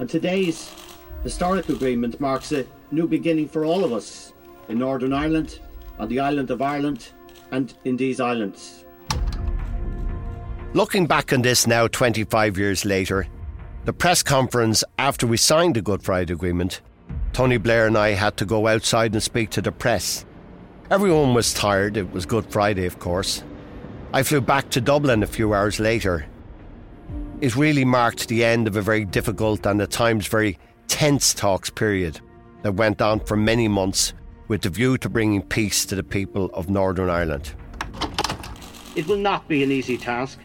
And today's historic agreement marks a new beginning for all of us in Northern Ireland, on the island of Ireland, and in these islands. Looking back on this now 25 years later, the press conference after we signed the Good Friday Agreement, Tony Blair and I had to go outside and speak to the press. Everyone was tired, it was Good Friday, of course. I flew back to Dublin a few hours later. It really marked the end of a very difficult and at times very tense talks period that went on for many months with the view to bringing peace to the people of Northern Ireland. It will not be an easy task.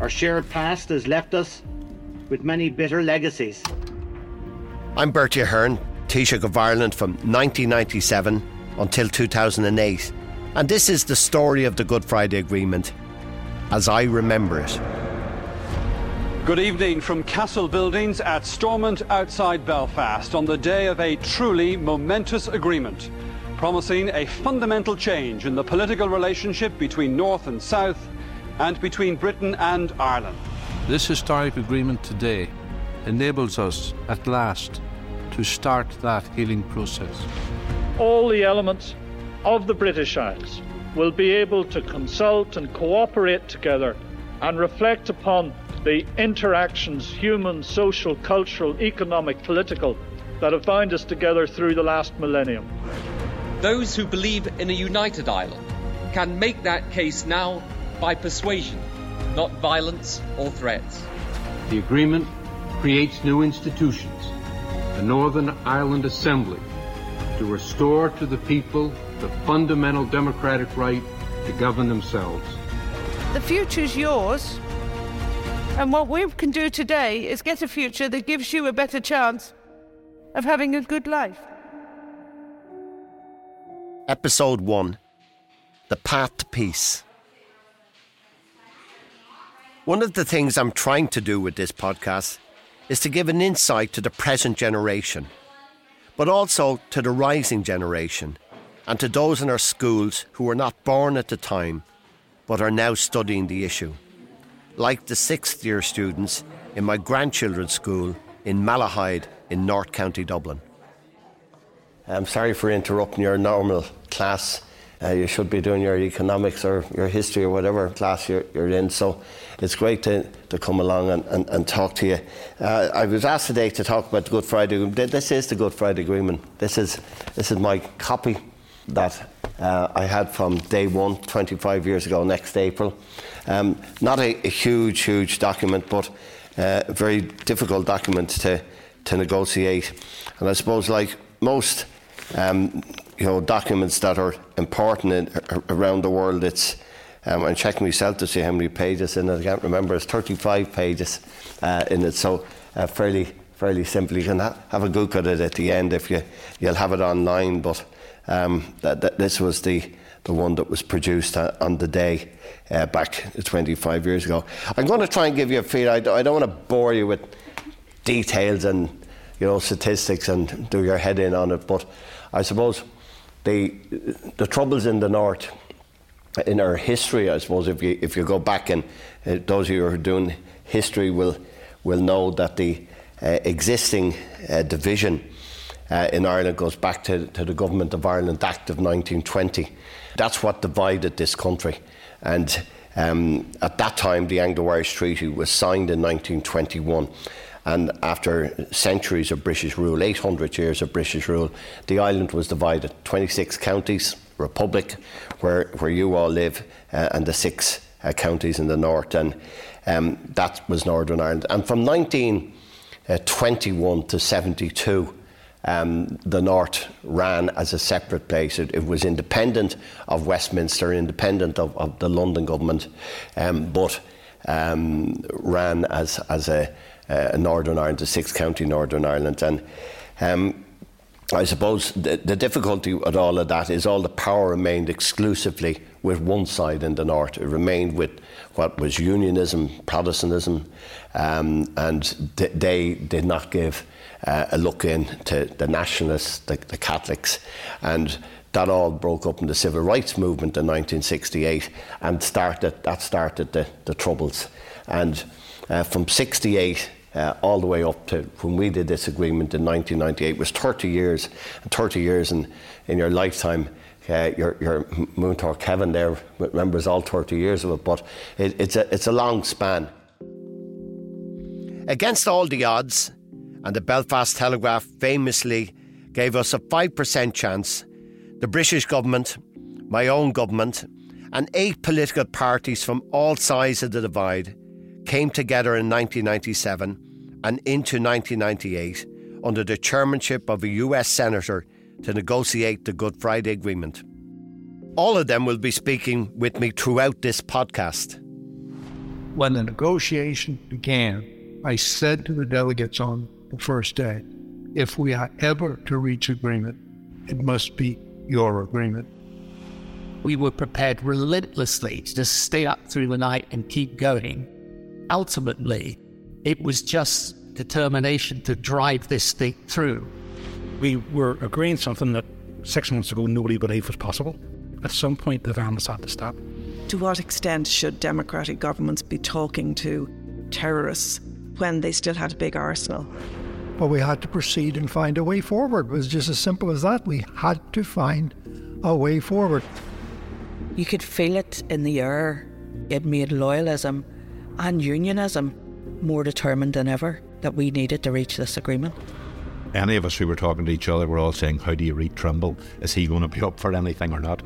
Our shared past has left us with many bitter legacies. I'm Bertie Ahern, Taoiseach of Ireland from 1997 until 2008, and this is the story of the Good Friday Agreement as I remember it. Good evening from Castle Buildings at Stormont outside Belfast on the day of a truly momentous agreement, promising a fundamental change in the political relationship between North and South and between Britain and Ireland. This historic agreement today enables us at last to start that healing process. All the elements of the British Isles will be able to consult and cooperate together and reflect upon the interactions, human, social, cultural, economic, political, that have bound us together through the last millennium. Those who believe in a united Ireland can make that case now by persuasion, not violence or threats. The agreement creates new institutions, the Northern Ireland Assembly, to restore to the people the fundamental democratic right to govern themselves. The future's yours. And what we can do today is get a future that gives you a better chance of having a good life. Episode 1 The Path to Peace. One of the things I'm trying to do with this podcast is to give an insight to the present generation, but also to the rising generation and to those in our schools who were not born at the time but are now studying the issue like the sixth year students in my grandchildren's school in Malahide in North County Dublin. I'm sorry for interrupting your normal class. Uh, you should be doing your economics or your history or whatever class you're, you're in. So it's great to, to come along and, and, and talk to you. Uh, I was asked today to talk about the Good Friday Agreement. This is the Good Friday Agreement. This is, this is my copy that uh, I had from day one, 25 years ago, next April. Um, not a, a, huge, huge document, but uh, a very difficult document to, to negotiate. And I suppose, like most um, you know, documents that are important in, around the world, it's um, I'm checking myself to see how many pages in it. I can't remember. It's 35 pages uh, in it, so uh, fairly fairly simple. You can ha- have a look at it at the end if you you'll have it online. But um, that, that this was the, the one that was produced uh, on the day uh, back 25 years ago. I'm going to try and give you a feel. I, I don't want to bore you with details and you know statistics and do your head in on it, but I suppose the the troubles in the north in our history, I suppose, if you if you go back and uh, those of you who are doing history will will know that the uh, existing uh, division uh, in Ireland goes back to, to, the Government of Ireland Act of 1920. That's what divided this country. And um, at that time, the Anglo Irish Treaty was signed in 1921. And after centuries of British rule, 800 years of British rule, the island was divided 26 counties, republic, where, where you all live, uh, and the six uh, counties in the north. And um, that was Northern Ireland. And from 1921 to 72, um, the North ran as a separate place. It, it, was independent of Westminster, independent of, of the London government, um, but um, ran as, as a, a, Northern Ireland, a six county Northern Ireland. And um, I suppose the, the, difficulty with all of that is all the power remained exclusively with one side in the North. It remained with what was Unionism, Protestantism, um, and th- they did not give uh, a look into the nationalists, the, the, Catholics, and that all broke up in the civil rights movement in 1968 and started that started the, the troubles. And uh, from 68 uh, all the way up to when we did this agreement in 1998 it was 30 years. 30 years in, in your lifetime, uh, your, your Múinteoir Kevin there remembers all 30 years of it, but it, it's, a, it's a long span. Against all the odds, and the Belfast Telegraph famously gave us a 5% chance, the British government, my own government, and eight political parties from all sides of the divide came together in 1997 and into 1998 under the chairmanship of a US Senator to negotiate the Good Friday Agreement. All of them will be speaking with me throughout this podcast. When the negotiation began, I said to the delegates on the first day if we are ever to reach agreement, it must be your agreement. We were prepared relentlessly to just stay up through the night and keep going. Ultimately, it was just determination to drive this thing through. We were agreeing something that six months ago nobody believed was possible. At some point, the violence had to stop. To what extent should democratic governments be talking to terrorists when they still had a big arsenal? But we had to proceed and find a way forward. It was just as simple as that. We had to find a way forward. You could feel it in the air. It made loyalism and unionism more determined than ever that we needed to reach this agreement. Any of us who were talking to each other were all saying, How do you read Trimble? Is he going to be up for anything or not?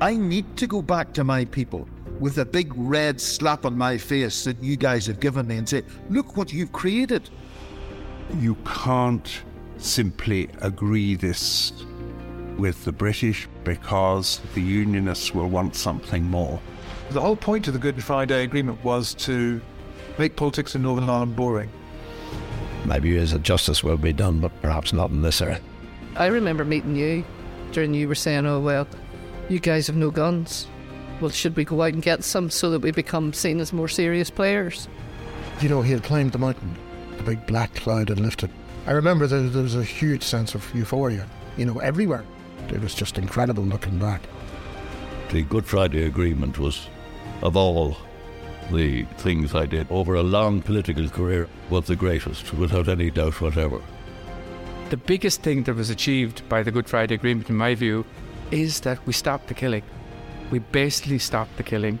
I need to go back to my people with a big red slap on my face that you guys have given me and say, Look what you've created. You can't simply agree this with the British because the Unionists will want something more. The whole point of the Good Friday Agreement was to make politics in Northern Ireland boring. My view is that justice will be done, but perhaps not in this area. I remember meeting you during you were saying, oh, well, you guys have no guns. Well, should we go out and get some so that we become seen as more serious players? You know, he had climbed the mountain. The big black cloud had lifted. I remember there, there was a huge sense of euphoria, you know, everywhere. It was just incredible looking back. The Good Friday Agreement was, of all the things I did over a long political career, was the greatest, without any doubt whatever. The biggest thing that was achieved by the Good Friday Agreement, in my view, is that we stopped the killing. We basically stopped the killing.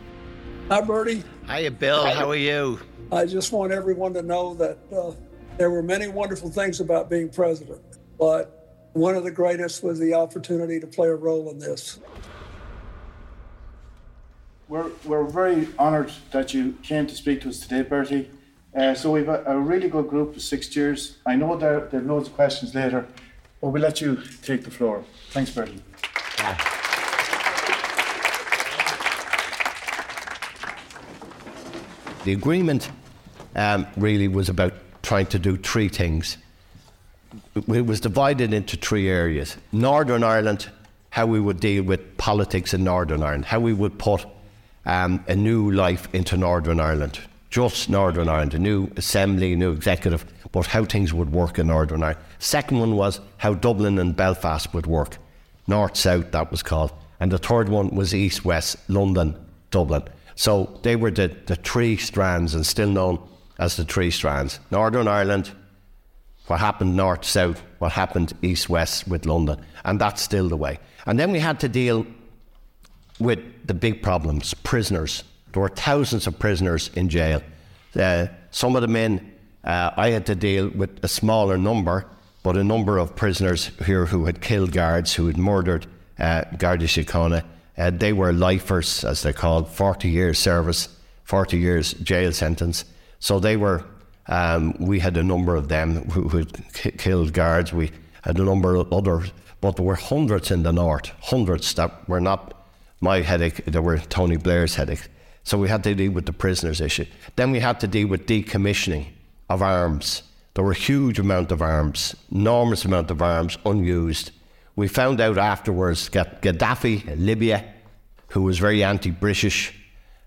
Hi, Bertie. Hiya, Bill. How are you? I just want everyone to know that uh, there were many wonderful things about being president, but one of the greatest was the opportunity to play a role in this. We're, we're very honoured that you came to speak to us today, Bertie. Uh, so we've a, a, really good group of six years. I know there, there are loads of questions later, but we'll let you take the floor. Thanks, Bertie. Yeah. The agreement um, really was about trying to do three things. It was divided into three areas Northern Ireland, how we would deal with politics in Northern Ireland, how we would put um, a new life into Northern Ireland, just Northern Ireland, a new assembly, a new executive, but how things would work in Northern Ireland. Second one was how Dublin and Belfast would work, north south, that was called. And the third one was east west, London, Dublin. So they were the, the three strands and still known as the three strands. Northern Ireland, what happened north south, what happened east west with London. And that's still the way. And then we had to deal with the big problems prisoners. There were thousands of prisoners in jail. Uh, some of the men, uh, I had to deal with a smaller number, but a number of prisoners here who had killed guards, who had murdered uh, Garda Síochána. Uh, they were lifers, as they're called, 40 years service, 40 years jail sentence. So they were, um, we had a number of them who, who killed guards. We had a number of others, but there were hundreds in the north, hundreds that were not my headache, there were Tony Blair's headache. So we had to deal with the prisoners issue. Then we had to deal with decommissioning of arms. There were huge amount of arms, enormous amount of arms unused. We found out afterwards that Gaddafi, Libya, who was very anti-British,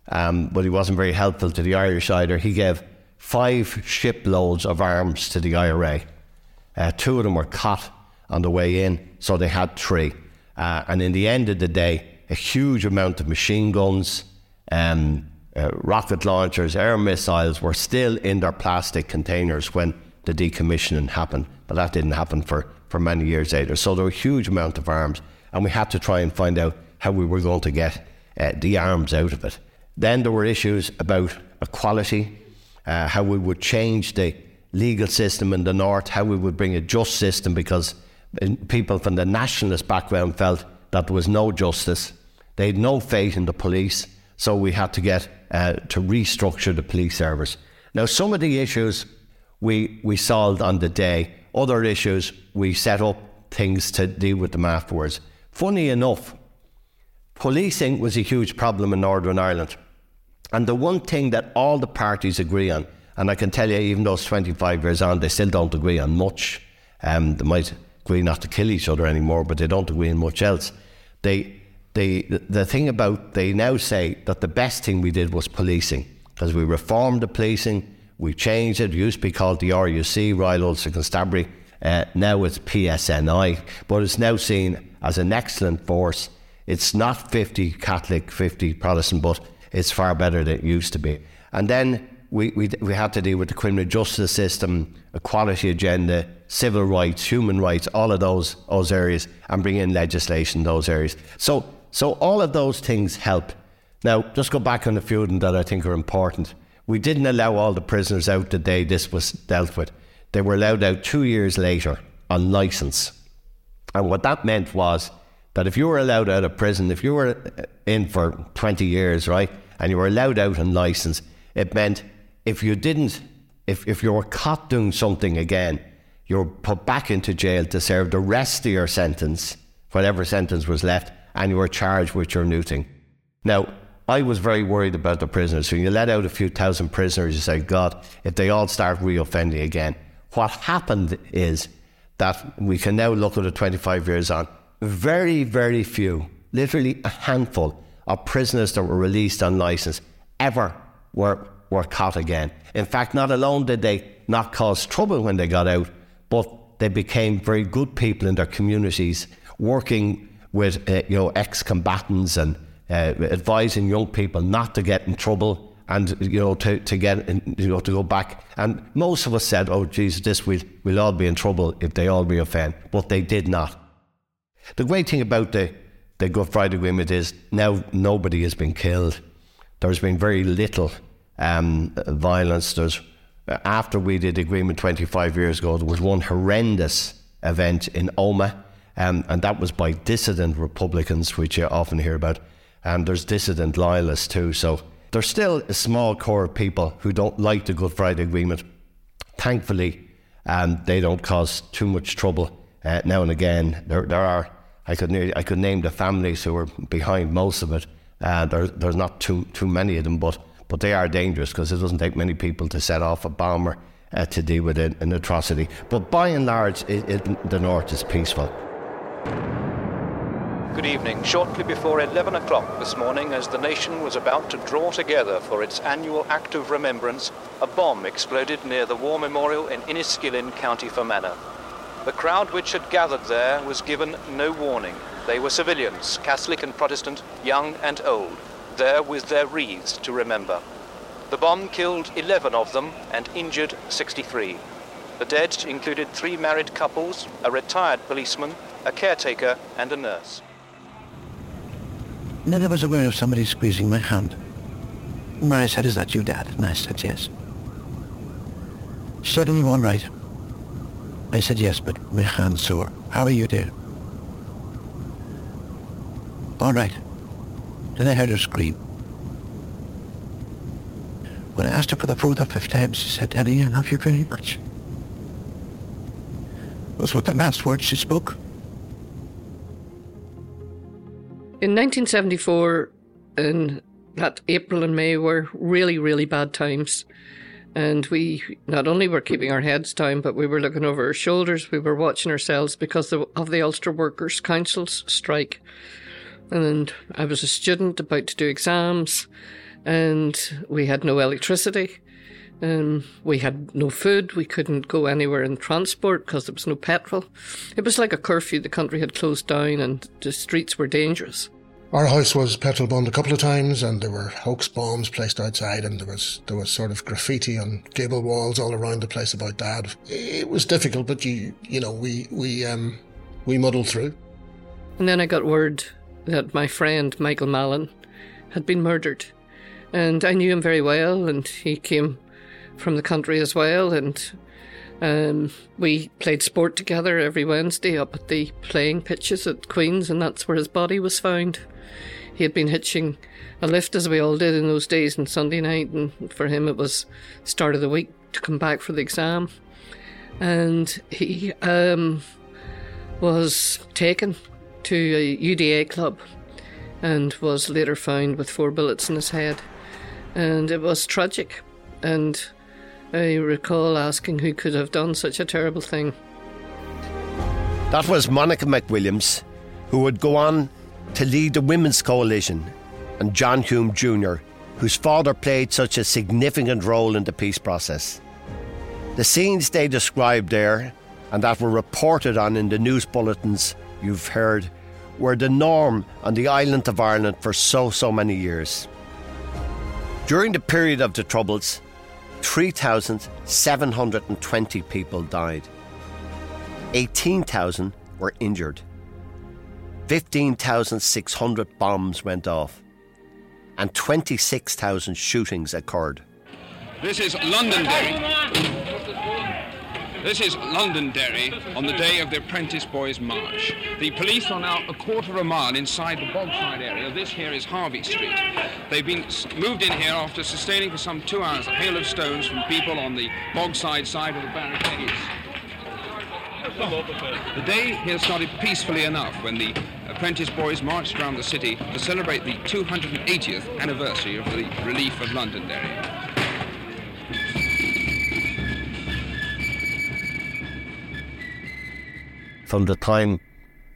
um, but he wasn't very helpful to the Irish either, he gave five shiploads of arms to the IRA. Uh, two of them were caught on the way in, so they had three. Uh, and in the end of the day, a huge amount of machine guns, um, uh, rocket launchers, air missiles were still in their plastic containers when the decommissioning happened. But that didn't happen for, for many years later. So there were a huge amount of arms, and we had to try and find out how we were going to get uh, the arms out of it. Then there were issues about equality, uh, how we would change the legal system in the north, how we would bring a just system because people from the nationalist background felt that there was no justice. They had no faith in the police, so we had to get uh, to restructure the police service. Now, some of the issues we, we solved on the day, other issues we set up things to deal with them afterwards. Funny enough, policing was a huge problem in Northern Ireland. And the one thing that all the parties agree on, and I can tell you, even though it's 25 years on, they still don't agree on much. Um, they might agree not to kill each other anymore, but they don't agree on much else. They, they, the thing about, they now say that the best thing we did was policing, because we reformed the policing, we changed it. It used to be called the RUC, Royal Ulster Constabulary. Uh, now it's PSNI, but it's now seen as an excellent force. It's not 50 Catholic, 50 Protestant, but it's far better than it used to be. And then we, we, we had to deal with the criminal justice system, equality agenda, civil rights, human rights, all of those, those areas, and bring in legislation in those areas. So, so all of those things help. Now, just go back on a few of them that I think are important. We didn't allow all the prisoners out the day this was dealt with. They were allowed out two years later on licence. And what that meant was that if you were allowed out of prison, if you were in for 20 years, right, and you were allowed out on licence, it meant if you didn't, if, if you were caught doing something again, you were put back into jail to serve the rest of your sentence, whatever sentence was left, and you were charged with your new thing. Now, I was very worried about the prisoners. When you let out a few thousand prisoners, you say, God, if they all start reoffending again. What happened is that we can now look at it 25 years on. Very, very few, literally a handful of prisoners that were released on license ever were, were caught again. In fact, not alone did they not cause trouble when they got out, but they became very good people in their communities, working with uh, you know ex-combatants and uh, advising young people not to get in trouble and you know to, to get in, you know to go back. And most of us said oh Jesus this will we'll all be in trouble if they all reoffend but they did not. The great thing about the the Good Friday Agreement is now nobody has been killed. There's been very little um, violence. There's after we did the agreement 25 years ago there was one horrendous event in Omagh um, and that was by dissident Republicans which you often hear about and there's dissident loyalists too. So there's still a small core of people who don't like the Good Friday Agreement. Thankfully, um, they don't cause too much trouble uh, now and again. There, there are I could I could name the families who are behind most of it. Uh, there, there's not too too many of them, but but they are dangerous because it doesn't take many people to set off a bomber uh, to deal with an, an, atrocity. But by and large, it, it, the north is peaceful. Good evening. Shortly before 11 o'clock this morning, as the nation was about to draw together for its annual act of remembrance, a bomb exploded near the War Memorial in Enniskillen, County Fermanagh. The crowd which had gathered there was given no warning. They were civilians, Catholic and Protestant, young and old, there with their wreaths to remember. The bomb killed 11 of them and injured 63. The dead included three married couples, a retired policeman, a caretaker, and a nurse. Then I was aware of somebody squeezing my hand. Mary said, is that you, Dad? And I said, yes. Suddenly are you? I said, yes, but my hand's sore. How are you, dear? All right. Then I heard her scream. When I asked her for the food fifth time, she said, Daddy, I love you very much. Those were the last words she spoke. In 1974, in that April and May were really, really bad times. And we not only were keeping our heads down, but we were looking over our shoulders. We were watching ourselves because of the Ulster Workers' Council's strike. And I was a student about to do exams, and we had no electricity. Um, we had no food. We couldn't go anywhere in transport because there was no petrol. It was like a curfew. The country had closed down and the streets were dangerous. Our house was petrol bombed a couple of times, and there were hoax bombs placed outside, and there was there was sort of graffiti on gable walls all around the place about Dad. It was difficult, but you you know we we um we muddled through. And then I got word that my friend Michael Mallon had been murdered, and I knew him very well, and he came from the country as well, and um, we played sport together every Wednesday up at the playing pitches at Queen's, and that's where his body was found. He had been hitching a lift as we all did in those days on Sunday night, and for him it was start of the week to come back for the exam. And he um, was taken to a UDA club and was later found with four bullets in his head. And it was tragic. And I recall asking who could have done such a terrible thing. That was Monica McWilliams, who would go on to lead the Women's Coalition, and John Hume Jr., whose father played such a significant role in the peace process. The scenes they described there, and that were reported on in the news bulletins you've heard, were the norm on the island of Ireland for so, so many years. During the period of the Troubles, 3,720 people died. 18,000 were injured. 15,600 bombs went off. And 26,000 shootings occurred. This is Londonderry. This is Londonderry on the day of the Apprentice Boys' March. The police are now a quarter of a mile inside the Bogside area. This here is Harvey Street. They've been moved in here after sustaining for some two hours a hail of stones from people on the Bogside side of the barricades. The day here started peacefully enough when the apprentice boys marched around the city to celebrate the 280th anniversary of the relief of Londonderry. From the time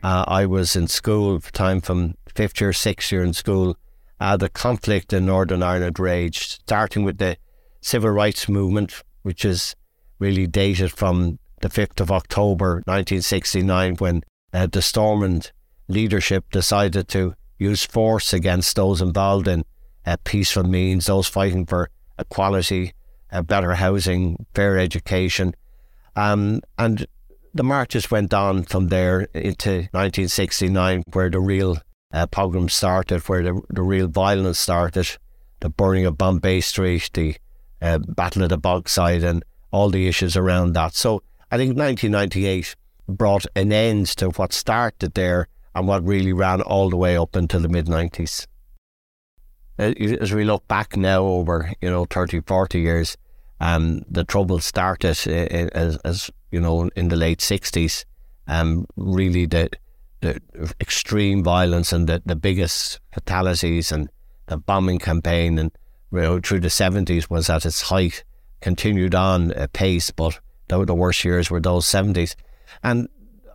uh, I was in school, time from fifth year, sixth year in school, uh, the conflict in Northern Ireland raged, starting with the civil rights movement, which is really dated from the 5th of October 1969 when uh, the Stormont leadership decided to use force against those involved in uh, peaceful means, those fighting for equality, uh, better housing, fair education. Um, and the marches went on from there into 1969, where the real uh, pogrom started, where the, the real violence started, the burning of Bombay Street, the uh, Battle of the Bogside, and all the issues around that. So I think 1998 brought an end to what started there and what really ran all the way up until the mid 90s. Uh, as we look back now over, you know, 30, 40 years, um, the trouble started uh, as, as, you know, in the late 60s. Um, really, the, the extreme violence and the, the biggest fatalities and the bombing campaign and you know, through the 70s was at its height, continued on a pace, but the, the worst years were those 70s. And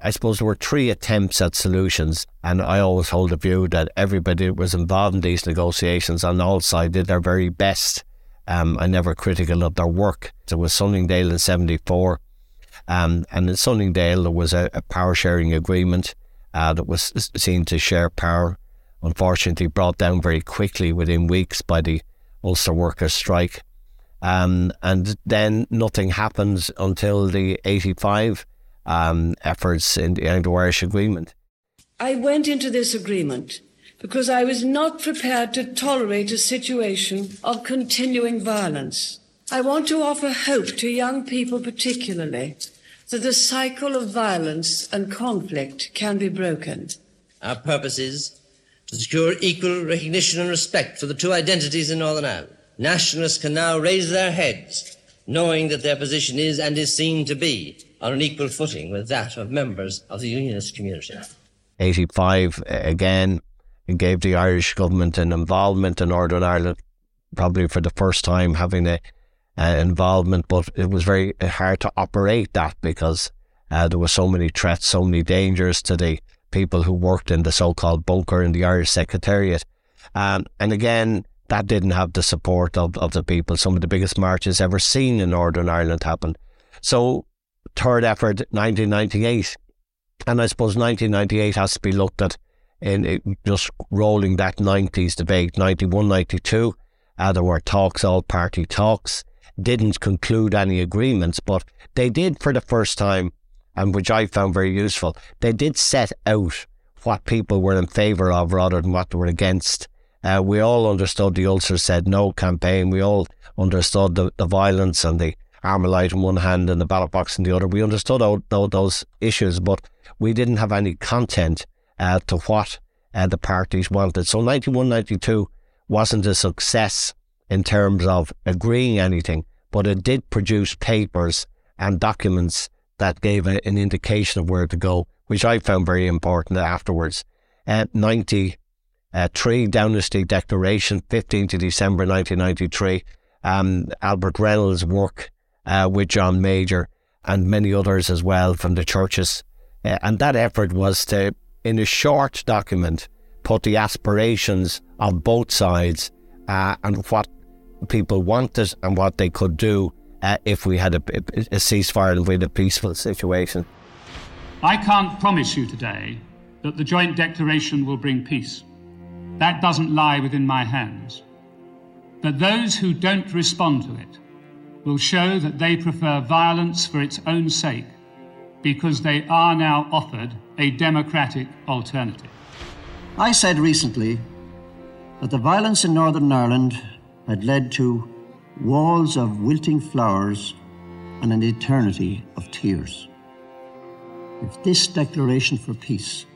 I suppose there were three attempts at solutions, and I always hold the view that everybody that was involved in these negotiations on all sides did their very best. Um, I never critical of their work. There was Sunningdale in '74, um, and in Sunningdale there was a, a power sharing agreement uh, that was seen to share power. Unfortunately, brought down very quickly within weeks by the Ulster Workers' strike. Um, and then nothing happens until the 85 um, efforts in the Anglo-Irish Agreement. I went into this agreement because I was not prepared to tolerate a situation of continuing violence. I want to offer hope to young people particularly that the cycle of violence and conflict can be broken. Our purpose is to secure equal recognition and respect for the two identities in Northern Ireland nationalists can now raise their heads, knowing that their position is and is seen to be on an equal footing with that of members of the unionist community. 85 uh, again gave the Irish government an involvement in Northern Ireland, probably for the first time having a uh, involvement, but it was very hard to operate that because uh, there were so many threats, so many dangers to the people who worked in the so-called bunker in the Irish Secretariat. Um, and again, that didn't have the support of, of the people. Some of the biggest marches ever seen in Northern Ireland happened. So, third effort, 1998. And I suppose 1998 has to be looked at in it, just rolling that 90s debate, 91, 92. Uh, there were talks, all party talks, didn't conclude any agreements, but they did for the first time, and which I found very useful, they did set out what people were in favour of rather than what they were against. Uh, we all understood the Ulster said no campaign. We all understood the, the violence and the Armalite in one hand and the ballot box in the other. We understood all, all those issues, but we didn't have any content uh, to what uh, the parties wanted. So 91 92 wasn't a success in terms of agreeing anything, but it did produce papers and documents that gave a, an indication of where to go, which I found very important afterwards. At Uh, 93 Downing Street Declaration, 15th of December 1993. Um, Albert Reynolds' work uh, with John Major and many others as well from the churches. Uh, and that effort was to, in a short document, put the aspirations of both sides uh, and what people wanted and what they could do uh, if we had a, a ceasefire and we had a peaceful situation. I can't promise you today that the joint declaration will bring peace. That doesn't lie within my hands. But those who don't respond to it will show that they prefer violence for its own sake because they are now offered a democratic alternative. I said recently that the violence in Northern Ireland had led to walls of wilting flowers and an eternity of tears. If this declaration for peace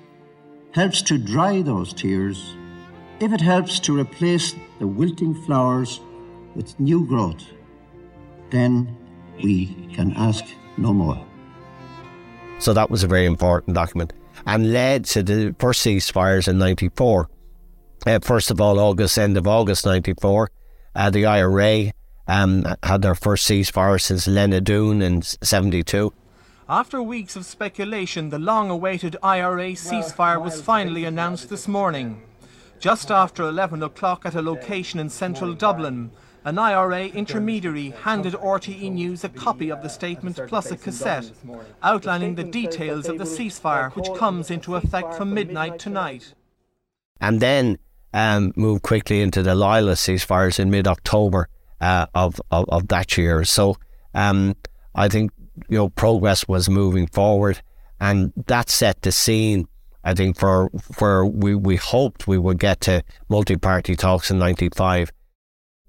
helps to dry those tears, if it helps to replace the wilting flowers with new growth, then we can ask no more. So that was a very important document and led to the first ceasefires in 94. Uh, first of all, August, end of August 94, uh, the IRA um, had their first ceasefire since Lenadoon in 72. After weeks of speculation, the long awaited IRA ceasefire was finally announced this morning. Just after 11 o'clock at a location in central Dublin, an IRA intermediary handed RTE News a copy of the statement plus a cassette outlining the details of the ceasefire, which comes into effect from midnight tonight. And then um, moved quickly into the Lila ceasefires in mid October uh, of, of, of, that year. So um, I think you know progress was moving forward, and that set the scene. I think for where we, we hoped we would get to multi-party talks in '95.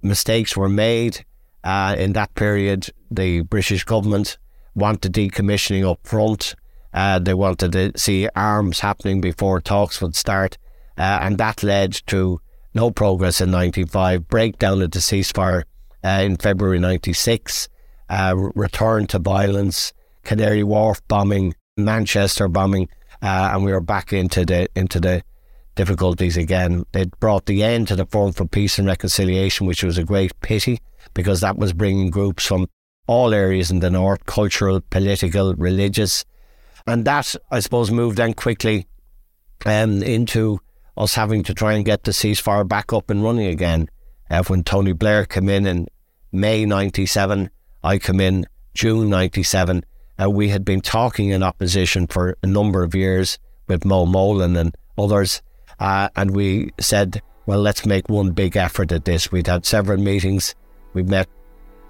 Mistakes were made uh, in that period. The British government wanted decommissioning up front. Uh, they wanted to see arms happening before talks would start, uh, and that led to no progress in '95. Breakdown of the ceasefire uh, in February '96 uh, return to violence, Canary Wharf bombing, Manchester bombing, uh, and we were back into the into the difficulties again. It brought the end to the Forum for Peace and Reconciliation, which was a great pity because that was bringing groups from all areas in the north, cultural, political, religious, and that I suppose moved then quickly um, into us having to try and get the ceasefire back up and running again. Uh, when Tony Blair came in in May '97 I come in June 97. Uh, we had been talking in opposition for a number of years with Mo Mowlam and others. Uh, and we said, well, let's make one big effort at this. We'd had several meetings. We'd met,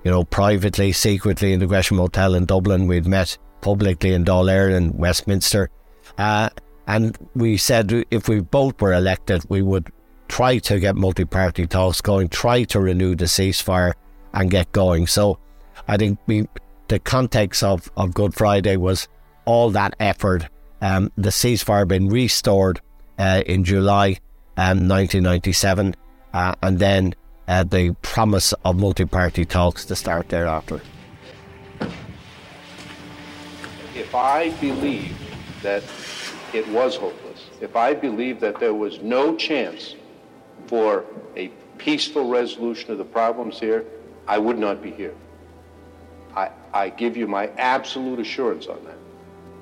you know, privately, secretly in the Gresham Hotel in Dublin. We'd met publicly in Dáil in Westminster. Uh, and we said if we both were elected, we would try to get multi party talks going, try to renew the ceasefire and get going. So I think we, the context of, of Good Friday was all that effort. Um, the ceasefire being restored uh, in July um, 1997, uh, and then uh, the promise of multi party talks to start thereafter. If I believe that it was hopeless, if I believed that there was no chance for a peaceful resolution of the problems here, I would not be here. I, I give you my absolute assurance on that.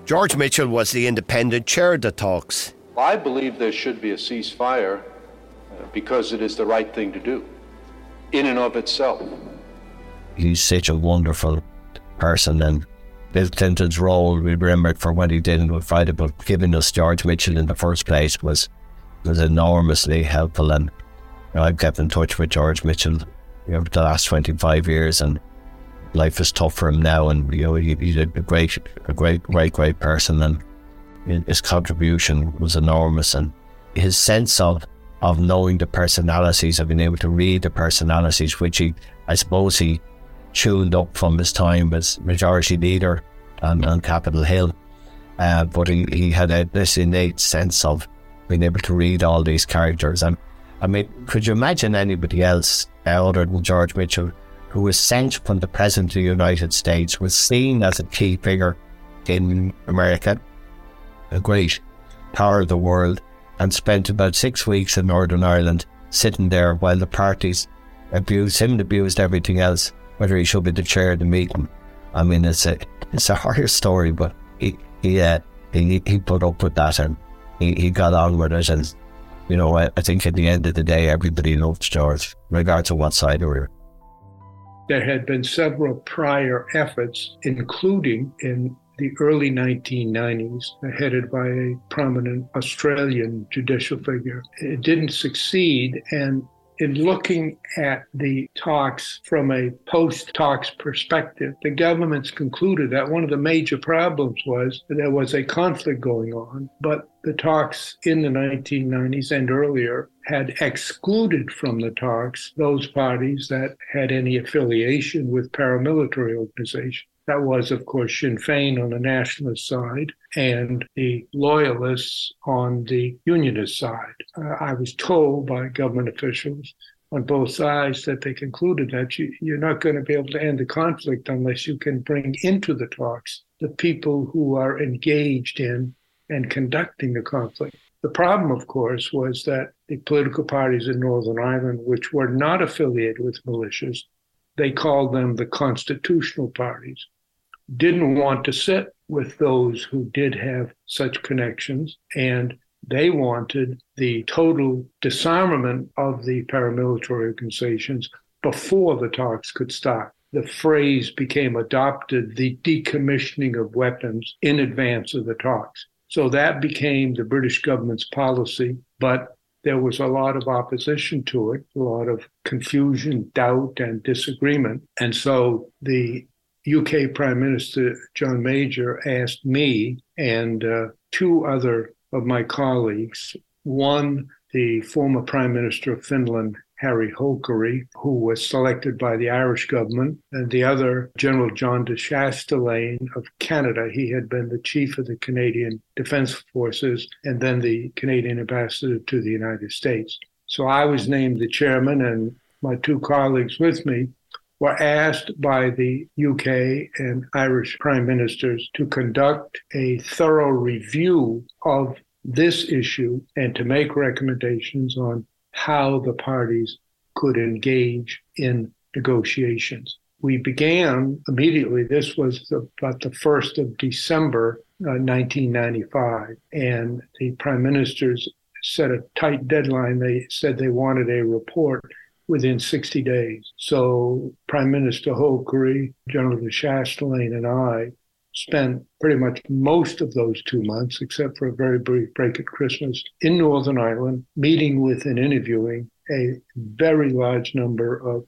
George Mitchell was the independent chair of the talks. I believe there should be a ceasefire uh, because it is the right thing to do, in and of itself. He's such a wonderful person, and Bill Clinton's role, we remember for what he did Good Friday, but giving us George Mitchell in the first place was was enormously helpful. And you know, I've kept in touch with George Mitchell you know, the last 25 years, and life is tough for him now. And you know, he, he's a great, a great, great, great person, and his contribution was enormous. And his sense of of knowing the personalities, of being able to read the personalities, which he, I suppose, he tuned up from his time as majority leader on, on Capitol Hill. Uh, but he, he had a, this innate sense of being able to read all these characters. And I mean, could you imagine anybody else other than George Mitchell who was sent from the President of the United States, was seen as a key figure in America, a great power of the world, and spent about six weeks in Northern Ireland sitting there while the parties abused him and abused everything else, whether he should be the chair of the meeting. I mean, it's a it's a horror story, but he he uh, he, he put up with that and he, he got on with it. And you know, I, I think at the end of the day, everybody loved George, regardless of what side they were. There had been several prior efforts, including in the early 1990s, headed by a prominent Australian judicial figure. It didn't succeed, and in looking at the talks from a post talks perspective, the governments concluded that one of the major problems was that there was a conflict going on, but the talks in the 1990s and earlier had excluded from the talks those parties that had any affiliation with paramilitary organizations. That was, of course, Sinn Féin on the nationalist side and the loyalists on the unionist side. Uh, I was told by government officials on both sides that they concluded that you, you're not going to be able to end the conflict unless you can bring into the talks the people who are engaged in and conducting the conflict. The problem, of course, was that the political parties in Northern Ireland, which were not affiliated with militias, they called them the constitutional parties didn't want to sit with those who did have such connections, and they wanted the total disarmament of the paramilitary organizations before the talks could start. The phrase became adopted the decommissioning of weapons in advance of the talks. So that became the British government's policy, but there was a lot of opposition to it, a lot of confusion, doubt, and disagreement. And so the UK Prime Minister John Major asked me and uh, two other of my colleagues, one, the former Prime Minister of Finland, Harri Holkeri, who was selected by the Irish government, and the other, General John de Chastelain of Canada. He had been the chief of the Canadian Defense Forces and then the Canadian ambassador to the United States. So I was named the chairman, and my two colleagues with me were asked by the UK and Irish prime ministers to conduct a thorough review of this issue and to make recommendations on how the parties could engage in negotiations. We began immediately, this was about the 1st of December uh, 1995, and the prime ministers set a tight deadline. They said they wanted a report within 60 days. So Prime Minister Holkeri, General de Chastelain, and I spent pretty much most of those two months, except for a very brief break at Christmas, in Northern Ireland, meeting with and interviewing a very large number of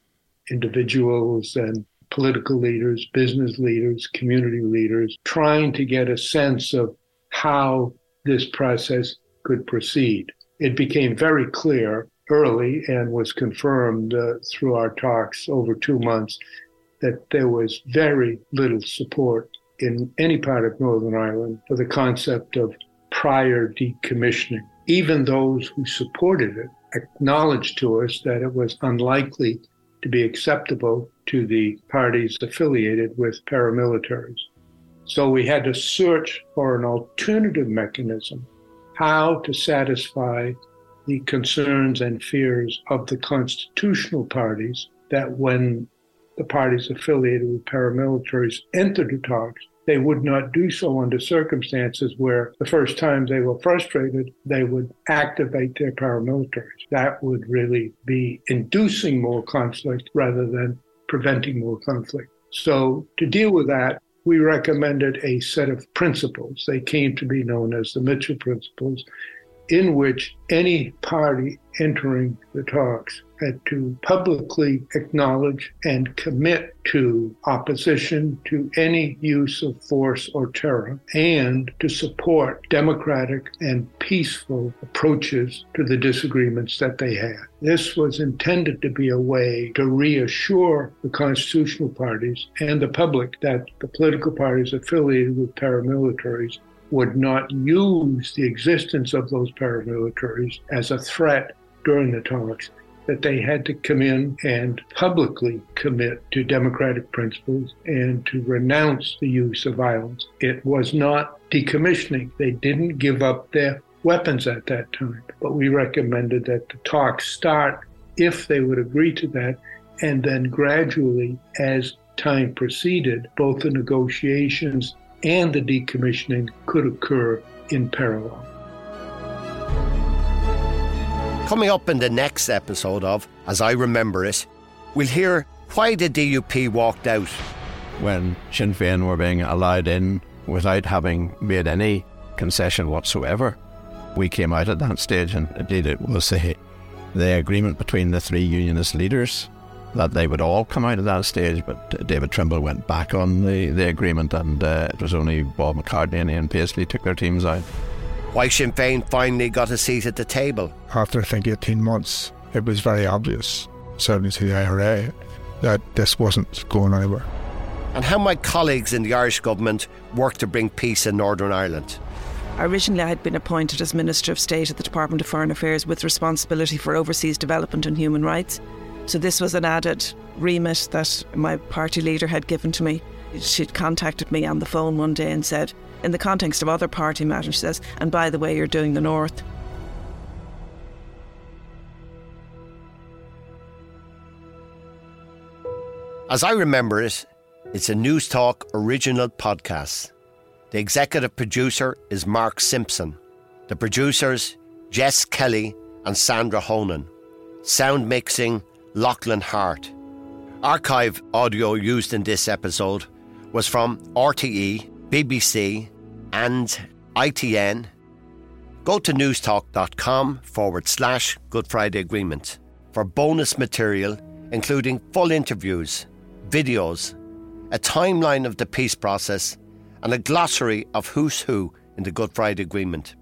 individuals and political leaders, business leaders, community leaders, trying to get a sense of how this process could proceed. It became very clear early and was confirmed uh, through our talks over two months that there was very little support in any part of Northern Ireland for the concept of prior decommissioning. Even those who supported it acknowledged to us that it was unlikely to be acceptable to the parties affiliated with paramilitaries. So we had to search for an alternative mechanism, how to satisfy the concerns and fears of the constitutional parties that when the parties affiliated with paramilitaries entered the talks, they would not do so under circumstances where the first time they were frustrated, they would activate their paramilitaries. That would really be inducing more conflict rather than preventing more conflict. So to deal with that, we recommended a set of principles. They came to be known as the Mitchell Principles, in which any party entering the talks had to publicly acknowledge and commit to opposition to any use of force or terror and to support democratic and peaceful approaches to the disagreements that they had. This was intended to be a way to reassure the constitutional parties and the public that the political parties affiliated with paramilitaries would not use the existence of those paramilitaries as a threat during the talks, that they had to come in and publicly commit to democratic principles and to renounce the use of violence. It was not decommissioning. They didn't give up their weapons at that time, but we recommended that the talks start if they would agree to that, and then gradually, as time proceeded, both the negotiations and the decommissioning could occur in parallel. Coming up in the next episode of As I Remember It, we'll hear why the DUP walked out. When Sinn Féin were being allowed in without having made any concession whatsoever, we came out at that stage, and indeed it was the, the agreement between the three unionist leaders that they would all come out at that stage, but David Trimble went back on the, the agreement, and uh, it was only Bob McCartney and Ian Paisley took their teams out why Sinn Féin finally got a seat at the table. After I think 18 months, it was very obvious, certainly to the IRA, that this wasn't going anywhere. And how my colleagues in the Irish government worked to bring peace in Northern Ireland. Originally, I had been appointed as Minister of State at the Department of Foreign Affairs with responsibility for overseas development and human rights. So, this was an added remit that my party leader had given to me. She'd contacted me on the phone one day and said, in the context of other party matters, she says, and by the way, you're doing the North. As I remember it, it's a Newstalk original podcast. The executive producer is Mark Simpson. The producers, Jess Kelly and Sandra Honan. Sound mixing, Lachlan Hart. Archive audio used in this episode was from RTE BBC, and ITN, go to newstalk.com forward slash Good Friday Agreement for bonus material, including full interviews, videos, a timeline of the peace process, and a glossary of who's who in the Good Friday Agreement.